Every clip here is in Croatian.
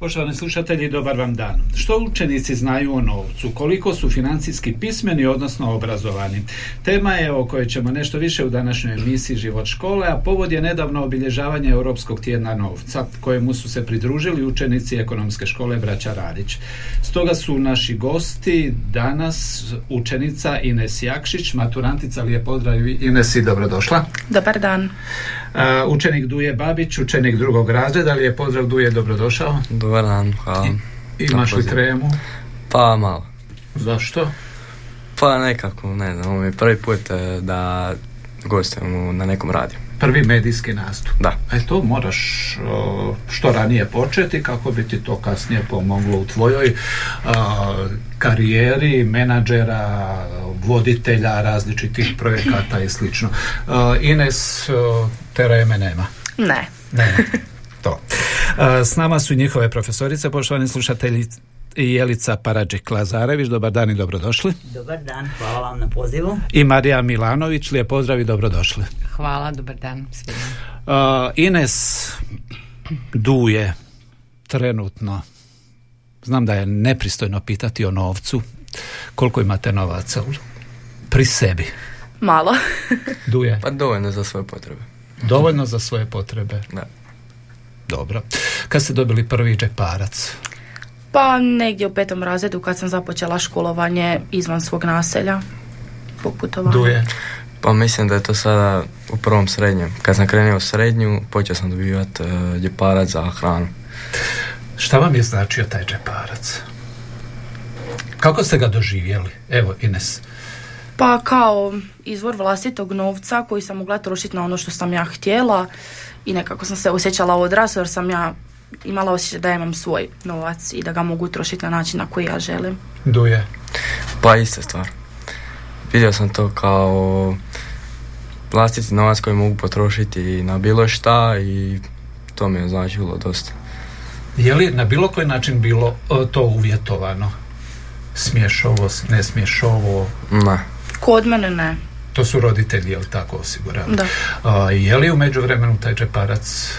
Poštovani slušatelji, dobar vam dan. Što učenici znaju o novcu? Koliko su financijski pismeni, odnosno obrazovani? Tema je o kojoj ćemo nešto više u današnjoj emisiji Život škole, a povod je nedavno obilježavanje Europskog tjedna novca, kojemu su se pridružili učenici ekonomske škole Braća Radić. Stoga su naši gosti danas učenica Ines Jakšić, maturantica, lijep pozdrav Ines i dobrodošla. Dobar dan. Učenik Duje Babić, učenik drugog razreda, je pozdrav Duje, dobrodošao. Dobar dan, hvala. I, imaš li tremu? Pa malo. Zašto? Pa nekako, ne znam, ovo mi je prvi put e, da gostujem na nekom radiju. Prvi medijski nastup. Da. E to moraš što ranije početi kako bi ti to kasnije pomoglo u tvojoj karijeri menadžera, voditelja različitih projekata i slično. Ines, tereme nema. Ne. Ne. To. S nama su njihove profesorice, poštovani slušatelji Jelica Paradžik Lazarević, dobar dan i dobrodošli. Dobar dan, hvala vam na pozivu. I Marija Milanović, lijep pozdrav i dobrodošli. Hvala, dobar dan svima. Uh, Ines duje trenutno. Znam da je nepristojno pitati o novcu. Koliko imate novaca pri sebi? Malo. duje? Pa dovoljno za svoje potrebe. Dovoljno za svoje potrebe? Da. Dobro. Kad ste dobili prvi džeparac? Pa negdje u petom razredu kad sam započela školovanje izvan svog naselja po putovanju. Duje? Pa mislim da je to sada u prvom srednjem. Kad sam krenuo u srednju, počeo sam dobivati uh, džeparac za hranu. Šta vam je značio taj džeparac? Kako ste ga doživjeli? Evo, Ines. Pa kao izvor vlastitog novca koji sam mogla trošiti na ono što sam ja htjela i nekako sam se osjećala odrasla jer sam ja imala osjećaj da imam svoj novac i da ga mogu trošiti na način na koji ja želim. Duje? Pa ista stvar. Vidio sam to kao vlastiti novac koji mogu potrošiti na bilo šta i to mi je značilo dosta. Je li na bilo koji način bilo e, to uvjetovano? Smješovo, ne smješovo? Ne. Kod mene ne. To su roditelji, jel tako osigurali? Da. je li u međuvremenu taj džeparac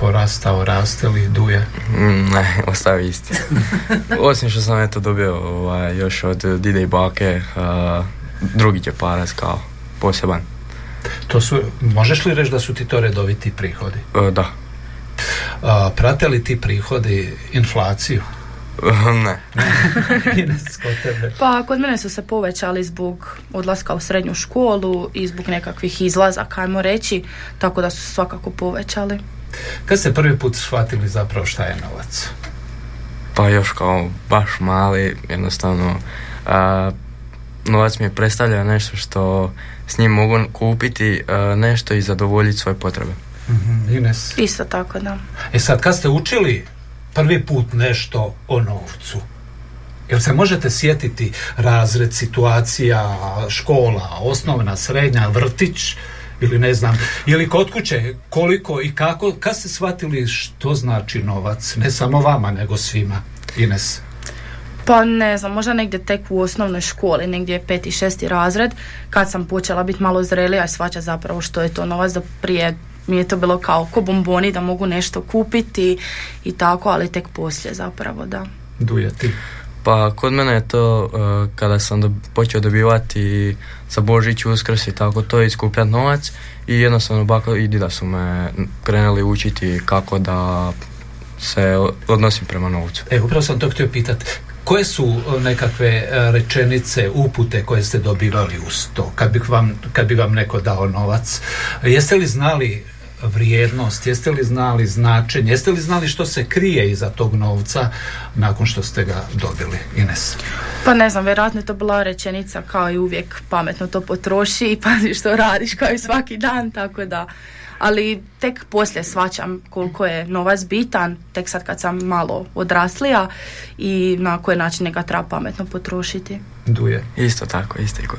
porastao, raste li, duje? Mm, ne, ostavi isti. Osim što sam eto dobio ovaj, još od dide i bake drugi džeparac kao poseban. To su, možeš li reći da su ti to redoviti prihodi? E, da. A, prate li ti prihodi inflaciju? ne. pa kod mene su se povećali zbog odlaska u srednju školu i zbog nekakvih izlazaka, ajmo reći, tako da su se svakako povećali. Kad ste prvi put shvatili zapravo šta je novac? Pa još kao baš mali, jednostavno a, novac mi je predstavljao nešto što s njim mogu kupiti nešto i zadovoljiti svoje potrebe. mm Ines? Isto tako, da. E sad, kad ste učili prvi put nešto o novcu, Jel se možete sjetiti razred, situacija, škola, osnovna, srednja, vrtić ili ne znam, ili kod kuće, koliko i kako, kad ste shvatili što znači novac, ne samo vama, nego svima, Ines? Pa ne znam, možda negdje tek u osnovnoj školi, negdje peti, šesti razred, kad sam počela biti malo zrelija i svaća zapravo što je to novac, da prije mi je to bilo kao ko bomboni da mogu nešto kupiti i tako, ali tek poslije zapravo, da. Duje ti? Pa kod mene je to uh, kada sam do, počeo dobivati za Božić, Uskrs i tako to i skupljati novac i jednostavno baka i dida su me krenuli učiti kako da se odnosim prema novcu. E, upravo sam to htio pitati. Koje su uh, nekakve uh, rečenice, upute koje ste dobivali uz to, kad bi vam, kad bi vam neko dao novac? Jeste li znali vrijednost, jeste li znali značenje, jeste li znali što se krije iza tog novca nakon što ste ga dobili, Ines? Pa ne znam, vjerojatno je to bila rečenica kao i uvijek pametno to potroši i pazi što radiš kao i svaki dan, tako da ali tek poslije svačam koliko je novac bitan, tek sad kad sam malo odraslija i na koji način ga treba pametno potrošiti. Duje. Isto tako, isto i kod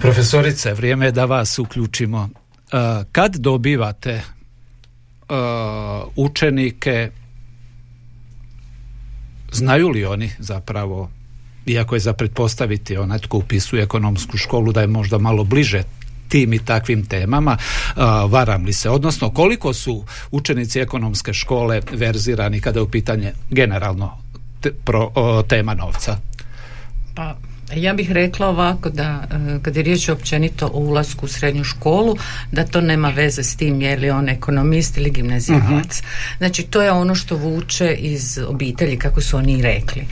Profesorice, vrijeme je da vas uključimo. Uh, kad dobivate uh, učenike, znaju li oni zapravo, iako je za pretpostaviti onaj tko upisuje ekonomsku školu da je možda malo bliže tim i takvim temama, uh, varam li se? Odnosno, koliko su učenici ekonomske škole verzirani kada je u pitanje generalno pro, tema novca? Pa ja bih rekla ovako da e, kad je riječ općenito o ulasku u srednju školu da to nema veze s tim je li on ekonomist ili gimnazijalac. uh Znači to je ono što vuče iz obitelji kako su oni rekli.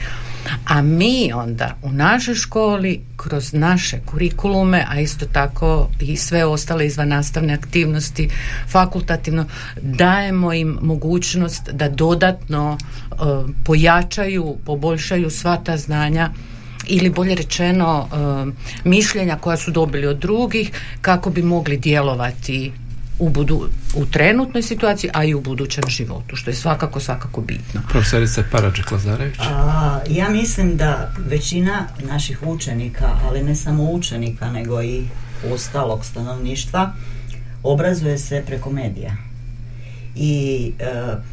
A mi onda u našoj školi kroz naše kurikulume, a isto tako i sve ostale izvan nastavne aktivnosti fakultativno dajemo im mogućnost da dodatno e, pojačaju, poboljšaju sva ta znanja ili bolje rečeno mišljenja koja su dobili od drugih kako bi mogli djelovati u, budu, u trenutnoj situaciji, a i u budućem životu, što je svakako, svakako bitno. Profesorica Paradžik Lazarević. ja mislim da većina naših učenika, ali ne samo učenika, nego i ostalog stanovništva, obrazuje se preko medija. I e,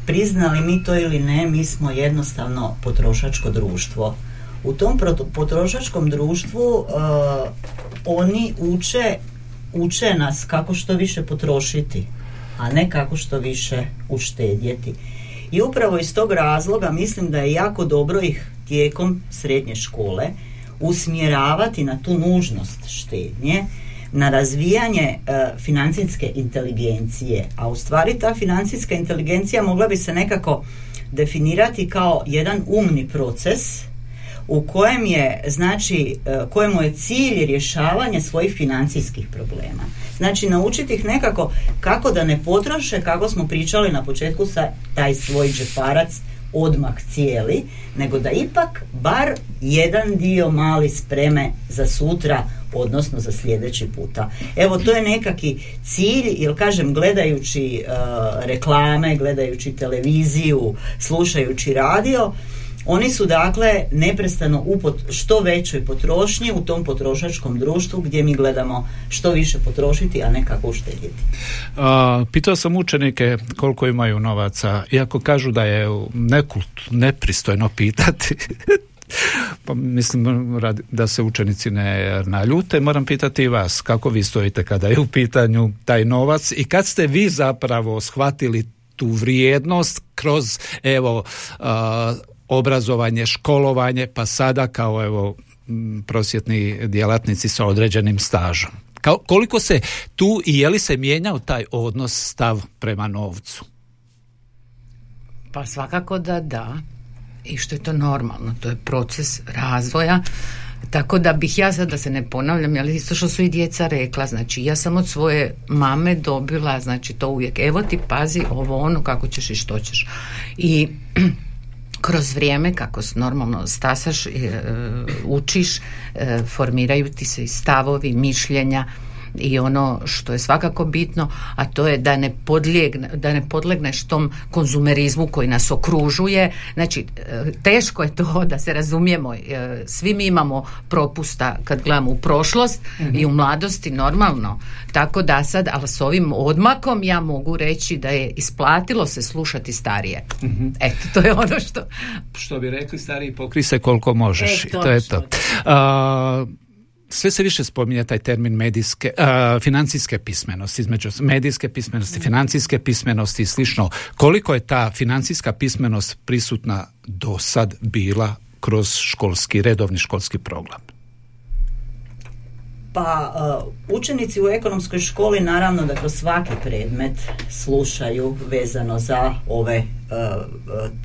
priznali mi to ili ne, mi smo jednostavno potrošačko društvo u tom potrošačkom društvu uh, oni uče uče nas kako što više potrošiti a ne kako što više uštedjeti. I upravo iz tog razloga mislim da je jako dobro ih tijekom srednje škole usmjeravati na tu nužnost štednje na razvijanje uh, financijske inteligencije. A u stvari ta financijska inteligencija mogla bi se nekako definirati kao jedan umni proces u kojem je znači e, kojemu je cilj rješavanje svojih financijskih problema. Znači naučiti ih nekako kako da ne potroše kako smo pričali na početku sa taj svoj džeparac odmah cijeli, nego da ipak bar jedan dio mali spreme za sutra, odnosno za sljedeći puta. Evo to je nekaki cilj, jer kažem gledajući e, reklame, gledajući televiziju, slušajući radio, oni su dakle neprestano u što većoj potrošnji u tom potrošačkom društvu gdje mi gledamo što više potrošiti, a ne kako uštedjeti. pitao sam učenike koliko imaju novaca, iako kažu da je nekult, nepristojno pitati. pa mislim da se učenici ne naljute, moram pitati i vas kako vi stojite kada je u pitanju taj novac i kad ste vi zapravo shvatili tu vrijednost kroz evo obrazovanje, školovanje, pa sada kao evo prosjetni djelatnici sa određenim stažom. Kao, koliko se tu i je li se mijenjao taj odnos, stav prema novcu? Pa svakako da da. I što je to normalno, to je proces razvoja. Tako da bih ja sad da se ne ponavljam, ali isto što su i djeca rekla, znači ja sam od svoje mame dobila, znači to uvijek, evo ti pazi ovo ono kako ćeš i što ćeš. I kroz vrijeme kako normalno stasaš, e, učiš, e, formiraju ti se i stavovi, mišljenja i ono što je svakako bitno, a to je da ne, podlijegne, da ne podlegneš tom konzumerizmu koji nas okružuje. Znači, e, teško je to da se razumijemo. E, svi mi imamo propusta kad gledamo u prošlost i u mladosti normalno. Tako da sad, ali s ovim odmakom ja mogu reći da je isplatilo se slušati starije. mm Eto, to je ono što... Što bi rekli stariji, pokri se koliko možeš. E, to je to. A, sve se više spominje taj termin medijske, uh, financijske pismenosti, između medijske pismenosti, financijske pismenosti i slično. Koliko je ta financijska pismenost prisutna do sad bila kroz školski, redovni školski program? Pa uh, učenici u ekonomskoj školi naravno da kroz svaki predmet slušaju vezano za ove uh,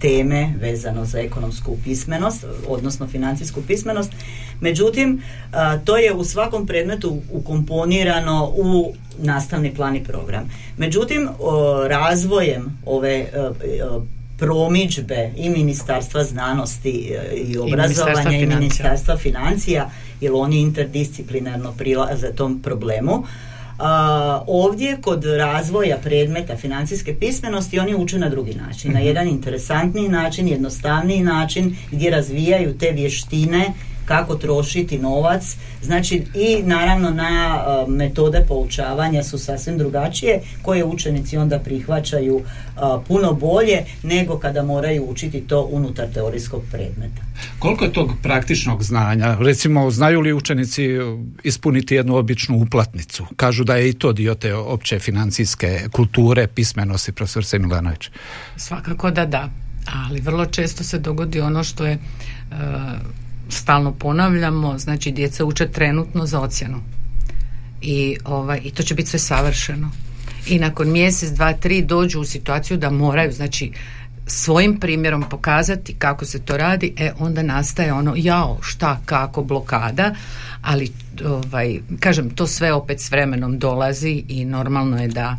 teme, vezano za ekonomsku pismenost, odnosno financijsku pismenost. Međutim, uh, to je u svakom predmetu ukomponirano u nastavni plan i program. Međutim, razvojem ove promičbe i Ministarstva znanosti i obrazovanja i Ministarstva financija jer oni interdisciplinarno prilaze tom problemu. A, ovdje kod razvoja predmeta financijske pismenosti oni uče na drugi način, na jedan interesantniji način, jednostavniji način gdje razvijaju te vještine kako trošiti novac, znači i naravno na uh, metode poučavanja su sasvim drugačije koje učenici onda prihvaćaju uh, puno bolje nego kada moraju učiti to unutar teorijskog predmeta. Koliko je tog praktičnog znanja? Recimo, znaju li učenici ispuniti jednu običnu uplatnicu? Kažu da je i to dio te opće financijske kulture, pismenosti, profesor Semilanović. Svakako da da, ali vrlo često se dogodi ono što je uh, stalno ponavljamo, znači djeca uče trenutno za ocjenu. I, ovaj, I to će biti sve savršeno. I nakon mjesec, dva, tri dođu u situaciju da moraju, znači svojim primjerom pokazati kako se to radi, e onda nastaje ono jao, šta, kako, blokada, ali ovaj, kažem, to sve opet s vremenom dolazi i normalno je da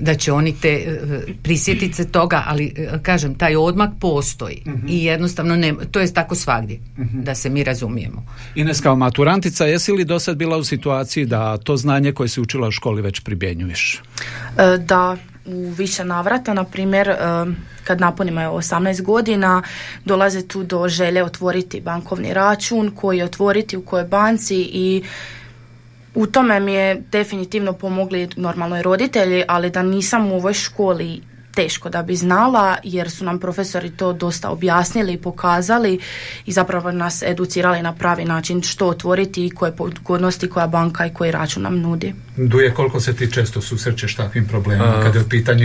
da će oni te e, prisjetiti se toga, ali e, kažem, taj odmak postoji uh i jednostavno ne, to je tako svagdje, uh da se mi razumijemo. Ines kao maturantica, jesi li do sad bila u situaciji da to znanje koje si učila u školi već pribjenjuješ? E, da, u više navrata, na primjer, kad napunimo 18 godina, dolaze tu do želje otvoriti bankovni račun, koji otvoriti u kojoj banci i u tome mi je definitivno pomogli normalno i roditelji, ali da nisam u ovoj školi teško da bi znala jer su nam profesori to dosta objasnili i pokazali i zapravo nas educirali na pravi način što otvoriti i koje pogodnosti koja banka i koji račun nam nudi. Duje, koliko se ti često susrećeš takvim problemima kad je u pitanju,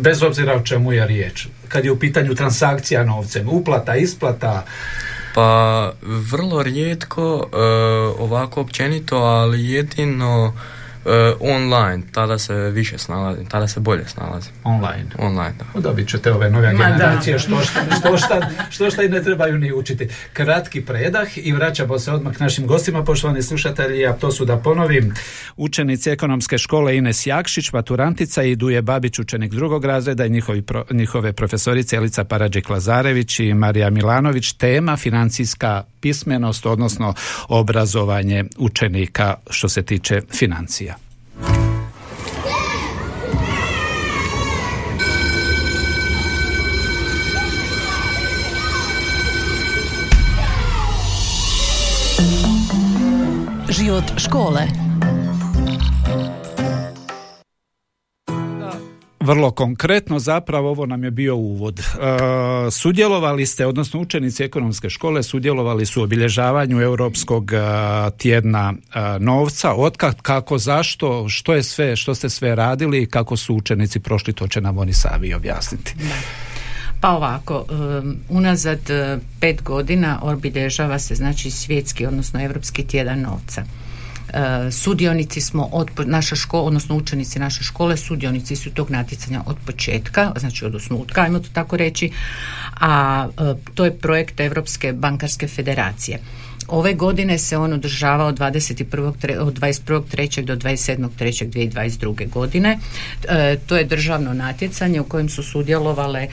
bez obzira o čemu je riječ, kad je u pitanju transakcija novcem, uplata, isplata, pa vrlo rijetko uh, ovako općenito, ali jedino Uh, online, tada se više snalazi, tada se bolje snalazi. Online? Online, da. Dobit ćete ove nove generacije, što šta, što, šta, što šta i ne trebaju ni učiti. Kratki predah i vraćamo se odmah k našim gostima, poštovani slušatelji, a to su da ponovim, učenici ekonomske škole Ines Jakšić, maturantica i Duje Babić, učenik drugog razreda i njihovi njihove profesorice Elica Paradžik Lazarević i Marija Milanović, tema financijska pismenost, odnosno obrazovanje učenika što se tiče financija. Život škole vrlo konkretno zapravo ovo nam je bio uvod. E, sudjelovali ste, odnosno učenici ekonomske škole sudjelovali su u obilježavanju Europskog e, tjedna e, novca. Otkad, kako, zašto, što je sve, što ste sve radili i kako su učenici prošli, to će nam oni sami objasniti. Pa ovako, unazad pet godina obilježava se znači svjetski, odnosno Europski tjedan novca. E, sudionici smo od naša škola, odnosno učenici naše škole, sudionici su tog natjecanja od početka, znači od osnutka, ajmo to tako reći, a e, to je projekt Europske bankarske federacije. Ove godine se on održava od, 21. od 21.3. do 27.3.2022. godine. E, to je državno natjecanje u kojem su sudjelovale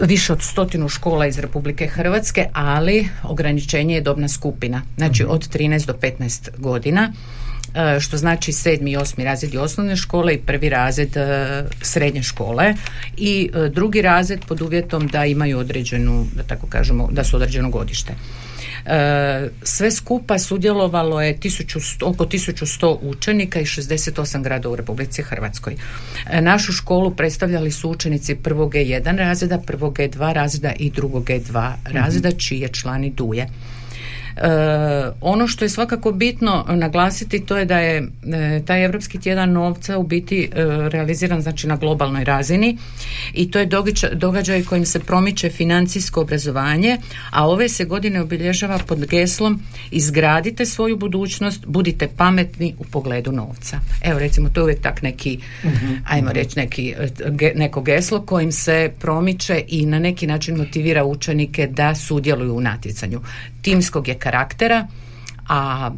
više od stotinu škola iz Republike Hrvatske, ali ograničenje je dobna skupina, znači mhm. od 13 do 15 godina e, što znači sedmi i osmi razred osnovne škole i prvi razred e, srednje škole i e, drugi razred pod uvjetom da imaju određenu, da tako kažemo, da su određeno godište. E, sve skupa sudjelovalo je oko 1100 učenika i 68 grada u Republici Hrvatskoj. E, našu školu predstavljali su učenici prvog G1 razreda, prvog G2 razreda i drugog G2 razreda, čiji je član i duje. E, ono što je svakako bitno naglasiti to je da je e, taj Europski tjedan novca u biti e, realiziran znači na globalnoj razini i to je događaj, događaj kojim se promiče financijsko obrazovanje, a ove se godine obilježava pod geslom izgradite svoju budućnost, budite pametni u pogledu novca. Evo recimo to je uvijek tak neki, uh ajmo reći neki, neko geslo kojim se promiče i na neki način motivira učenike da sudjeluju u natjecanju. Timskog je karaktera, a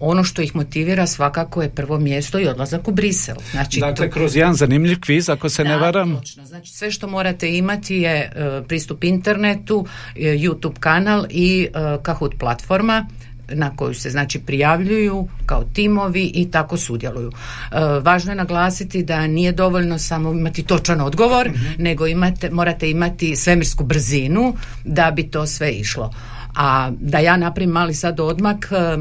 ono što ih motivira svakako je prvo mjesto i odlazak u Brisel. Znači, dakle, kroz jedan zanimljiv kviz, ako se ne varam. Točno. Znači, sve što morate imati je e, pristup internetu, e, YouTube kanal i uh, Kahoot platforma na koju se znači prijavljuju kao timovi i tako sudjeluju. E, važno je naglasiti da nije dovoljno samo imati točan odgovor, nego imate, morate imati svemirsku brzinu da bi to sve išlo. A da ja napravim mali sad odmak, e, e,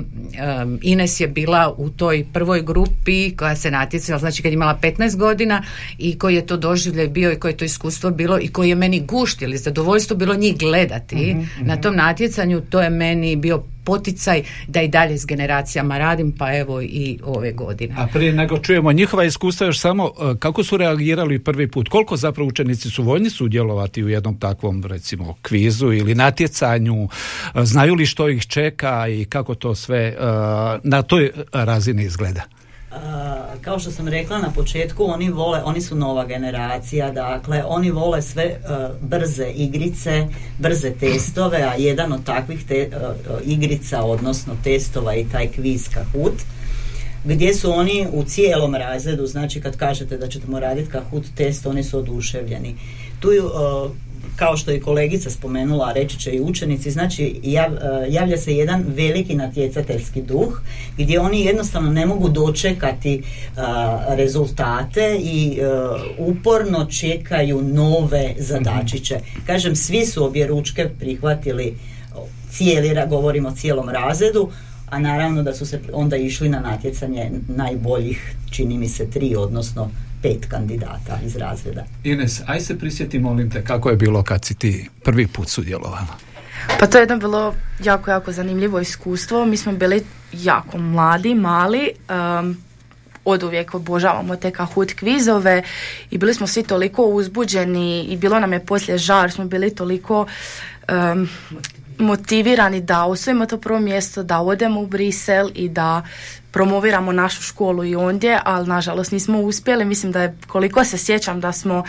Ines je bila u toj prvoj grupi koja se natjecala, znači kad je imala 15 godina i koji je to doživljaj bio i koje je to iskustvo bilo i koji je meni gušt ili zadovoljstvo bilo njih gledati na tom natjecanju, to je meni bio poticaj da i dalje s generacijama radim, pa evo i ove godine. A prije nego čujemo njihova iskustva još samo e, kako su reagirali prvi put, koliko zapravo učenici su voljni sudjelovati u jednom takvom recimo kvizu ili natjecanju, e, znaju li što ih čeka i kako to sve e, na toj razini izgleda? Kao što sam rekla na početku, oni vole, oni su nova generacija, dakle, oni vole sve e, brze igrice, brze testove, a jedan od takvih te, e, igrica, odnosno testova i taj kviz Kahoot, gdje su oni u cijelom razredu, znači kad kažete da ćete raditi Kahoot test, oni su oduševljeni. Tu uh, kao što je kolegica spomenula, reći će i učenici, znači jav, e, javlja se jedan veliki natjecateljski duh gdje oni jednostavno ne mogu dočekati e, rezultate i e, uporno čekaju nove zadačiće. Kažem, svi su obje ručke prihvatili cijeli, govorimo o cijelom razredu, a naravno da su se onda išli na natjecanje najboljih, čini mi se, tri, odnosno pet kandidata iz razreda. Ines, aj se prisjeti, molim te, kako je bilo kad si ti prvi put sudjelovala? Pa to je jedno bilo jako, jako zanimljivo iskustvo. Mi smo bili jako mladi, mali, um, od uvijek obožavamo te kahut kvizove i bili smo svi toliko uzbuđeni i bilo nam je poslije žar, smo bili toliko um, motivirani da osvojimo to prvo mjesto, da odemo u Brisel i da promoviramo našu školu i ondje, ali nažalost nismo uspjeli. Mislim da je, koliko se sjećam, da smo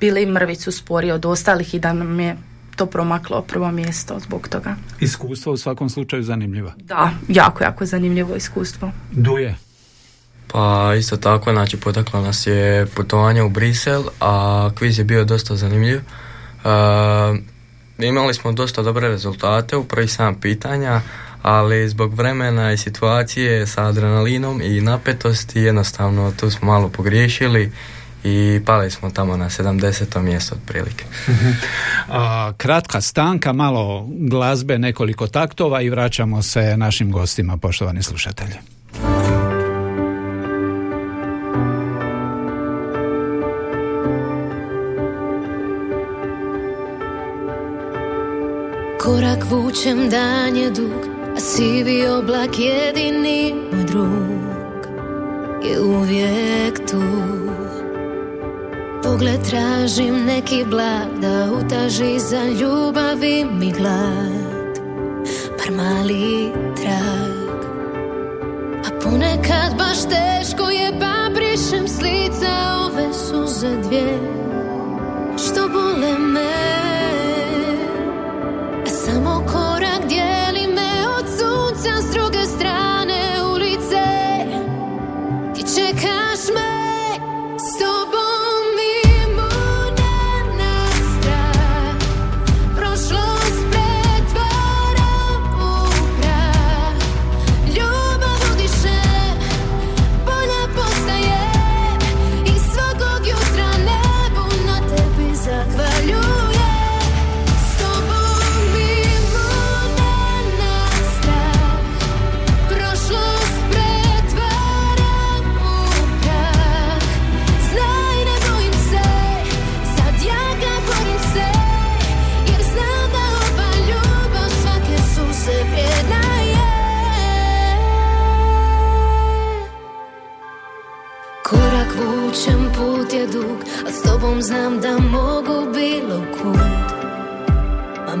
bili mrvicu spori od ostalih i da nam je to promaklo prvo mjesto zbog toga. Iskustvo u svakom slučaju zanimljivo. Da, jako, jako zanimljivo iskustvo. Duje. Pa isto tako, znači potaklo nas je putovanje u Brisel, a kviz je bio dosta zanimljiv. Uh, imali smo dosta dobre rezultate u prvih sam pitanja, ali zbog vremena i situacije sa adrenalinom i napetosti jednostavno tu smo malo pogriješili i pali smo tamo na 70. mjesto otprilike. Mhm. kratka stanka, malo glazbe, nekoliko taktova i vraćamo se našim gostima, poštovani slušatelji. Korak vučem, dan je dug A sivi oblak jedini moj drug Je uvijek tu. Pogled tražim neki blag Da utaži za ljubavi mi glad. Par mali trag. A ponekad baš teško je Pa brišem s lica ove suze dvije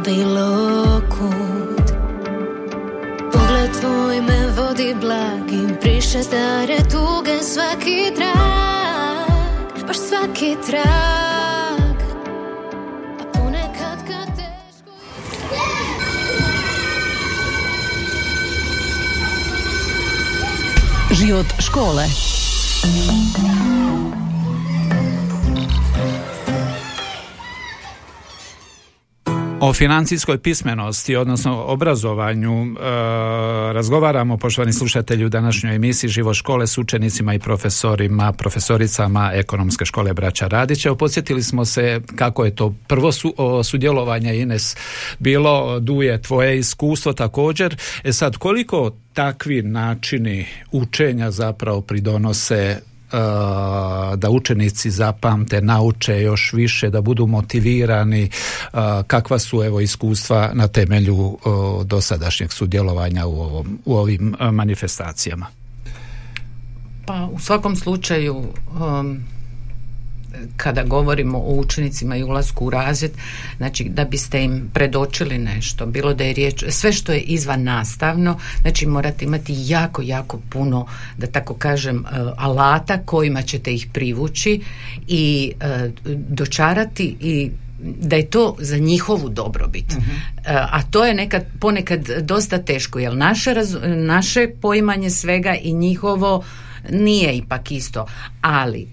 bilo kud Pogled tvoj me vodi blagim. Priše stare tuge svaki trag. Baš svaki trag. A ponekad kad teško Život škole O financijskoj pismenosti, odnosno obrazovanju, e, razgovaramo, poštovani slušatelji, u današnjoj emisiji Živo škole s učenicima i profesorima, profesoricama ekonomske škole Braća Radića. Podsjetili smo se kako je to prvo su, sudjelovanje Ines bilo, Duje, tvoje iskustvo također. E sad, koliko takvi načini učenja zapravo pridonose da učenici zapamte, nauče još više, da budu motivirani, kakva su evo iskustva na temelju dosadašnjeg sudjelovanja u, ovom, u ovim manifestacijama? Pa u svakom slučaju um, kada govorimo o učenicima i ulasku u razred, znači da biste im predočili nešto, bilo da je riječ, sve što je izvan nastavno, znači morate imati jako, jako puno, da tako kažem, e, alata kojima ćete ih privući i e, dočarati i da je to za njihovu dobrobit. E, a to je nekad, ponekad dosta teško, jer naše, naše poimanje svega i njihovo nije ipak isto. Ali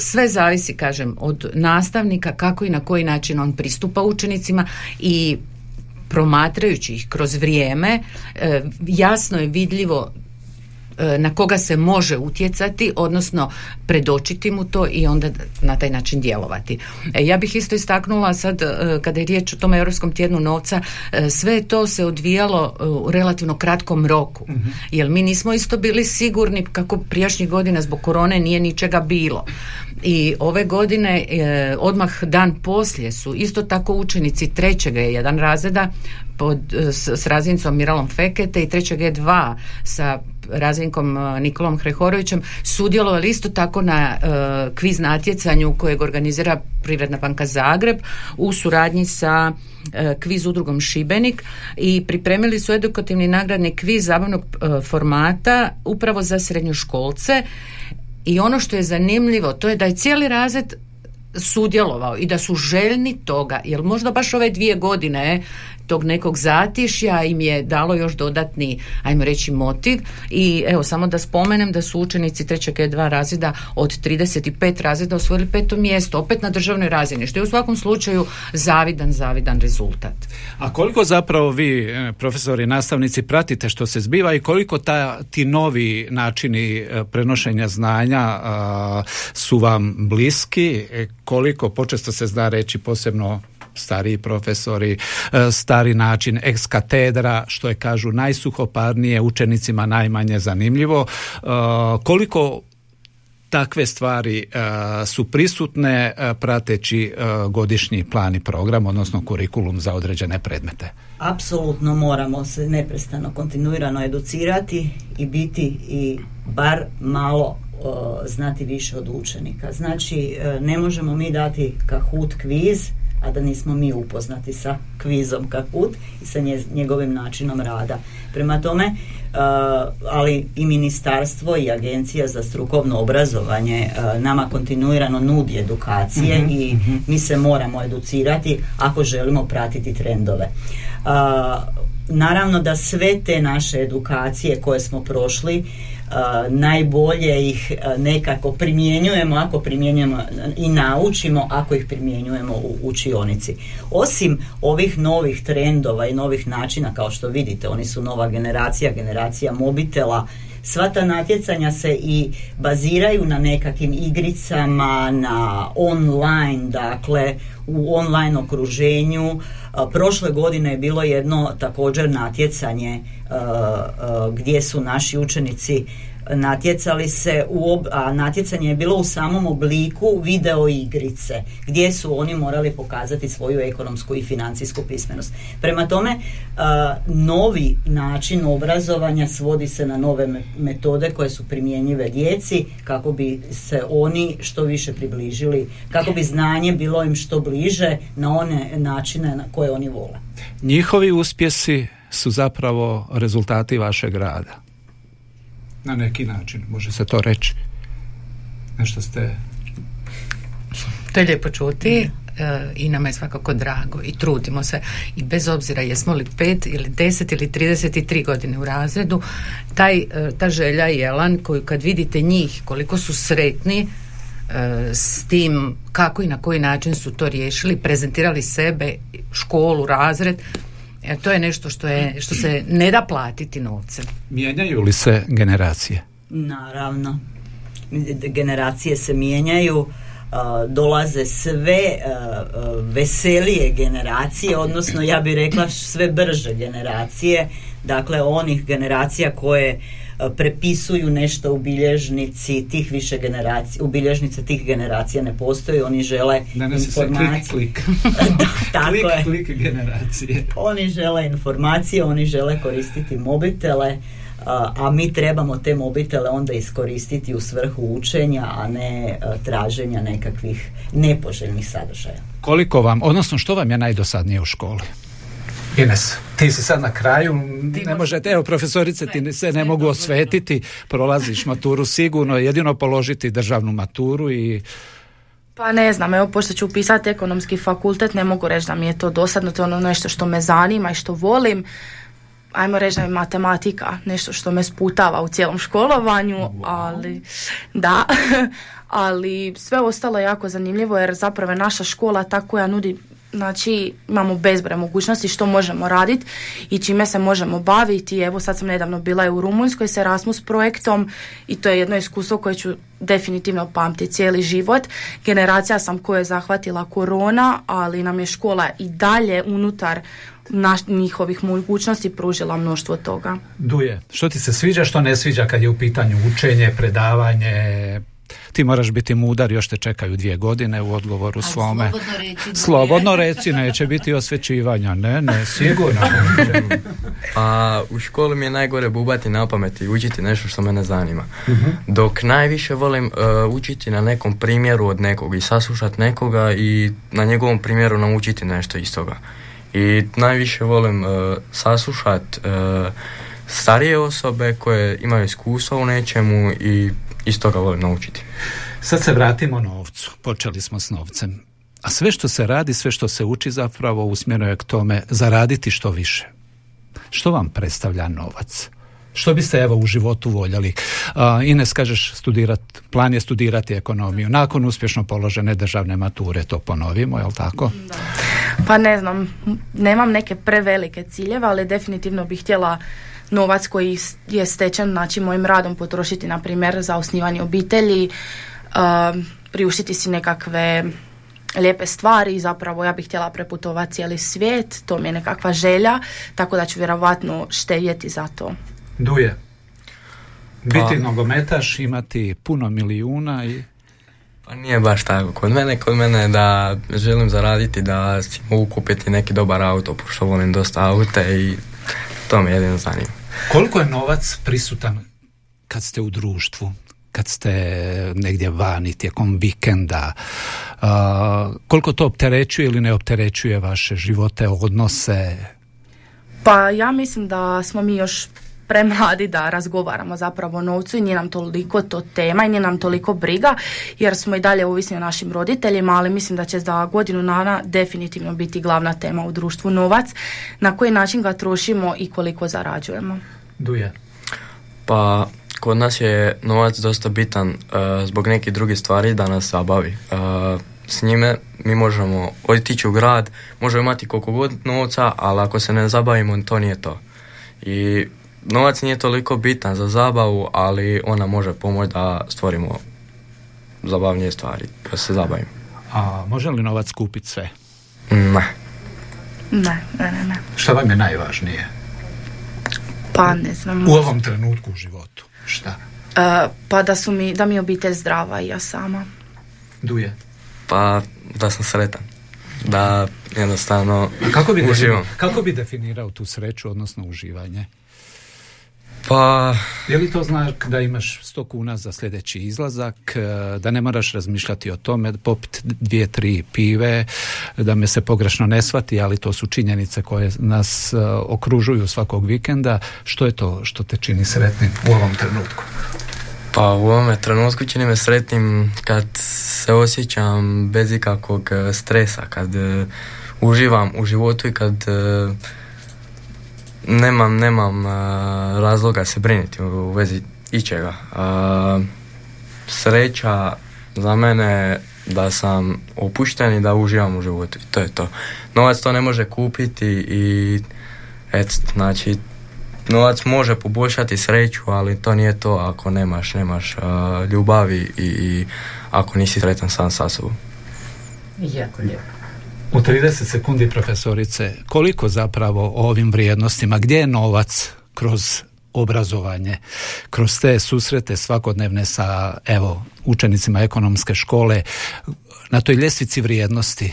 sve zavisi, kažem, od nastavnika kako i na koji način on pristupa učenicima i promatrajući ih kroz vrijeme e, jasno je vidljivo E, na koga se može utjecati, odnosno predočiti mu to i onda na taj način djelovati. E, ja bih isto istaknula sad kada je riječ o tom Europskom tjednu novca, sve to se odvijalo u relativno kratkom roku. uh Jer mi nismo isto bili sigurni kako prijašnjih godina zbog korone nije ničega bilo. I ove godine odmah dan poslije su isto tako učenici trećeg je jedan razreda pod, s, s razvincom Miralom Fekete i trećeg je dva sa razvinkom e, Nikolom Hrehorovićem sudjelovali isto tako na uh, kviz natjecanju kojeg organizira Privredna banka Zagreb u suradnji sa uh, kviz udrugom Šibenik i pripremili su edukativni nagradni kviz zabavnog formata upravo za srednjoškolce i ono što je zanimljivo to je da je cijeli razred sudjelovao i da su željni toga, jer možda baš ove dvije godine tog nekog zatišja im je dalo još dodatni, ajmo reći, motiv i evo samo da spomenem da su učenici trećeg E2 razreda od 35 razreda osvojili peto mjesto, opet na državnoj razini, što je u svakom slučaju zavidan, zavidan rezultat. A koliko zapravo vi, e, profesori, nastavnici, pratite što se zbiva i koliko ta, ti novi načini e, prenošenja znanja su vam bliski, e, koliko, počesto se zna reći posebno stariji profesori, e, stari način ex katedra, što je kažu najsuhoparnije, učenicima najmanje zanimljivo. E, koliko takve stvari e, su prisutne prateći godišnji plan i program, odnosno kurikulum za određene predmete? Apsolutno moramo se neprestano kontinuirano educirati i biti i bar malo znati više od učenika. Znači, ne možemo mi dati kahut kviz a da nismo mi upoznati sa kvizom Kakut i sa njegovim načinom rada. Prema tome, uh, ali i ministarstvo i agencija za strukovno obrazovanje uh, nama kontinuirano nudi edukacije mhm, i mhm. mi se moramo educirati ako želimo pratiti trendove. Uh, naravno da sve te naše edukacije koje smo prošli najbolje ih nekako primjenjujemo ako primjenjujemo i naučimo ako ih primjenjujemo u učionici. Osim ovih novih trendova i novih načina kao što vidite, oni su nova generacija, generacija mobitela, sva ta natjecanja se i baziraju na nekakvim igricama, na online, dakle u online okruženju. Prošle godine je bilo jedno također natjecanje gdje su naši učenici natjecali se u a natjecanje je bilo u samom obliku video igrice gdje su oni morali pokazati svoju ekonomsku i financijsku pismenost. Prema tome novi način obrazovanja svodi se na nove metode koje su primjenjive djeci kako bi se oni što više približili, kako bi znanje bilo im što bliže na one načine na koje oni vole. Njihovi uspjesi su zapravo rezultati vašeg rada na neki način, može se to reći. Nešto ste... To je lijepo čuti e, i nama je svakako drago i trudimo se i bez obzira jesmo li pet ili deset ili trideset tri godine u razredu taj, e, ta želja i elan koju kad vidite njih koliko su sretni s tim kako i na koji način su to riješili, prezentirali sebe, školu, razred. E, to je nešto što, je, što se ne da platiti novcem. Mijenjaju li se generacije? Naravno. Generacije se mijenjaju, dolaze sve veselije generacije, odnosno ja bih rekla sve brže generacije, dakle onih generacija koje prepisuju nešto u bilježnici tih više generacija, u bilježnice tih generacija ne postoji, oni žele informacije. klik, klik. da, tako klik, je. klik generacije. Oni žele informacije, oni žele koristiti mobitele, a mi trebamo te mobitele onda iskoristiti u svrhu učenja, a ne traženja nekakvih nepoželjnih sadržaja. Koliko vam, odnosno što vam je najdosadnije u školi? Ines, ti si sad na kraju, ne možete, evo profesorice ti se ne mogu osvetiti, prolaziš maturu sigurno, jedino položiti državnu maturu i pa ne znam, evo pošto ću upisati ekonomski fakultet, ne mogu reći da mi je to dosadno, to je ono nešto što me zanima i što volim. Ajmo reći da je matematika nešto što me sputava u cijelom školovanju, ali da, ali sve ostalo je jako zanimljivo jer zapravo je naša škola ta koja nudi znači imamo bezbroj mogućnosti što možemo raditi i čime se možemo baviti. Evo sad sam nedavno bila u Rumunjskoj s Erasmus projektom i to je jedno iskustvo koje ću definitivno pamtiti cijeli život. Generacija sam koja je zahvatila korona, ali nam je škola i dalje unutar naš, njihovih mogućnosti pružila mnoštvo toga. Duje, što ti se sviđa, što ne sviđa kad je u pitanju učenje, predavanje, ti moraš biti mudar, još te čekaju dvije godine u odgovoru svome. Slobodno reći, slobodno reći, neće biti osvećivanja, ne, ne, sigurno. A u školi mi je najgore bubati na pamet i učiti nešto što me ne zanima. Dok najviše volim uh, učiti na nekom primjeru od nekog i saslušati nekoga i na njegovom primjeru naučiti nešto iz toga. I najviše volim uh, saslušati uh, starije osobe koje imaju iskustvo u nečemu i iz toga volim naučiti. Sad se vratimo novcu. Počeli smo s novcem. A sve što se radi, sve što se uči zapravo usmjeruje k tome zaraditi što više. Što vam predstavlja novac? Što biste evo u životu voljeli? Uh, Ines, kažeš studirat, plan je studirati ekonomiju. Nakon uspješno položene državne mature, to ponovimo, jel tako? Da. Pa ne znam, nemam neke prevelike ciljeve, ali definitivno bih htjela novac koji je stečen znači mojim radom potrošiti na primjer za osnivanje obitelji uh, priuštiti si nekakve lijepe stvari zapravo ja bih htjela preputovati cijeli svijet to mi je nekakva želja tako da ću vjerovatno štedjeti za to Duje biti pa. nogometaš imati puno milijuna i pa nije baš tako. Kod mene, kod mene da želim zaraditi da si mogu kupiti neki dobar auto, pošto volim dosta aute i to me jedino zanima. Koliko je novac prisutan kad ste u društvu, kad ste negdje vani tijekom vikenda, uh, koliko to opterećuje ili ne opterećuje vaše živote, odnose? Pa ja mislim da smo mi još premladi da razgovaramo zapravo o novcu i nije nam toliko to tema i nije nam toliko briga jer smo i dalje ovisni o našim roditeljima, ali mislim da će za godinu dana definitivno biti glavna tema u društvu novac, na koji način ga trošimo i koliko zarađujemo. Duje. Pa kod nas je novac dosta bitan uh, zbog nekih drugih stvari da nas zabavi. Uh, s njime mi možemo otići u grad, možemo imati koliko god novca, ali ako se ne zabavimo, to nije to. I novac nije toliko bitan za zabavu, ali ona može pomoći da stvorimo zabavnije stvari, da se zabavimo. A može li novac kupiti sve? Ne. Ne, ne, ne. Šta vam je najvažnije? Pa ne znam. U ovom trenutku u životu. Šta? Uh, pa da su mi, da mi je obitelj zdrava i ja sama. Duje. Pa da sam sretan. Da jednostavno A kako bi, uživam. kako bi definirao tu sreću, odnosno uživanje? Pa Je li to znak da imaš 100 kuna za sljedeći izlazak, e, da ne moraš razmišljati o tome, popit dvije, tri pive, da me se pogrešno ne shvati, ali to su činjenice koje nas e, okružuju svakog vikenda. Što je to što te čini sretnim u ovom trenutku? Pa u ovome trenutku čini me sretnim kad se osjećam bez ikakvog e, stresa, kad uživam u životu i kad nemam, nemam e, razloga se brinuti u, u vezi ičega. E, sreća za mene da sam opušten i da uživam u životu i to je to. Novac to ne može kupiti i et, znači novac može poboljšati sreću, ali to nije to ako nemaš, nemaš uh, ljubavi i, i ako nisi sretan sam sa sobom. Jako lijepo. U 30 sekundi profesorice, koliko zapravo o ovim vrijednostima, gdje je novac kroz obrazovanje, kroz te susrete svakodnevne sa evo učenicima ekonomske škole, na toj ljestvici vrijednosti,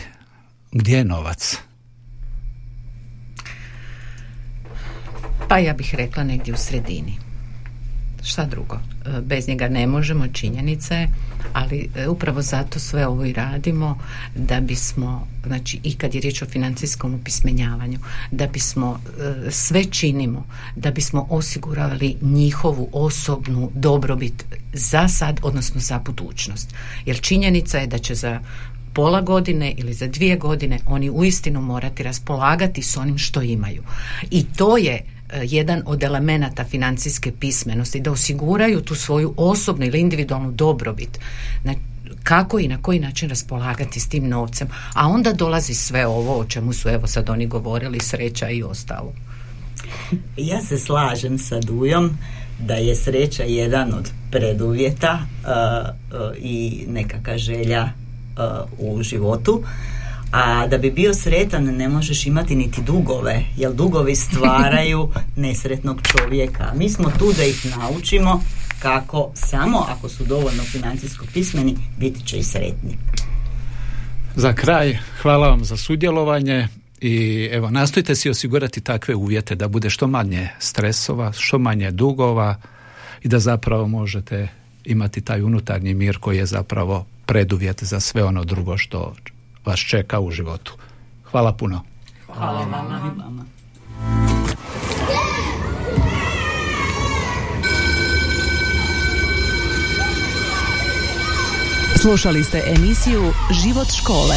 gdje je novac? Pa ja bih rekla negdje u sredini. Šta drugo? E, Bez njega ne možemo, činjenica je, ali e, upravo zato sve ovo i radimo da bismo, znači i kad je riječ o financijskom upismenjavanju, da bismo e, sve činimo, da bismo osigurali njihovu osobnu dobrobit za sad, odnosno za budućnost. Jer činjenica je da će za pola godine ili za dvije godine oni uistinu morati raspolagati s onim što imaju. I to je jedan od elemenata financijske pismenosti, da osiguraju tu svoju osobnu ili individualnu dobrobit. Na, kako i na koji način raspolagati s tim novcem. A onda dolazi sve ovo o čemu su evo sad oni govorili, sreća i ostalo. Ja se slažem sa Dujom da je sreća jedan od preduvjeta uh, uh, i nekakva želja uh, u životu. A da bi bio sretan ne možeš imati niti dugove, jer dugovi stvaraju nesretnog čovjeka. Mi smo tu da ih naučimo kako samo ako su dovoljno financijsko pismeni biti će i sretni. Za kraj, hvala vam za sudjelovanje i evo, nastojte si osigurati takve uvjete da bude što manje stresova, što manje dugova i da zapravo možete imati taj unutarnji mir koji je zapravo preduvjet za sve ono drugo što vas čeka u životu. Hvala puno. Hvala vama. vama. Slušali ste emisiju Život škole.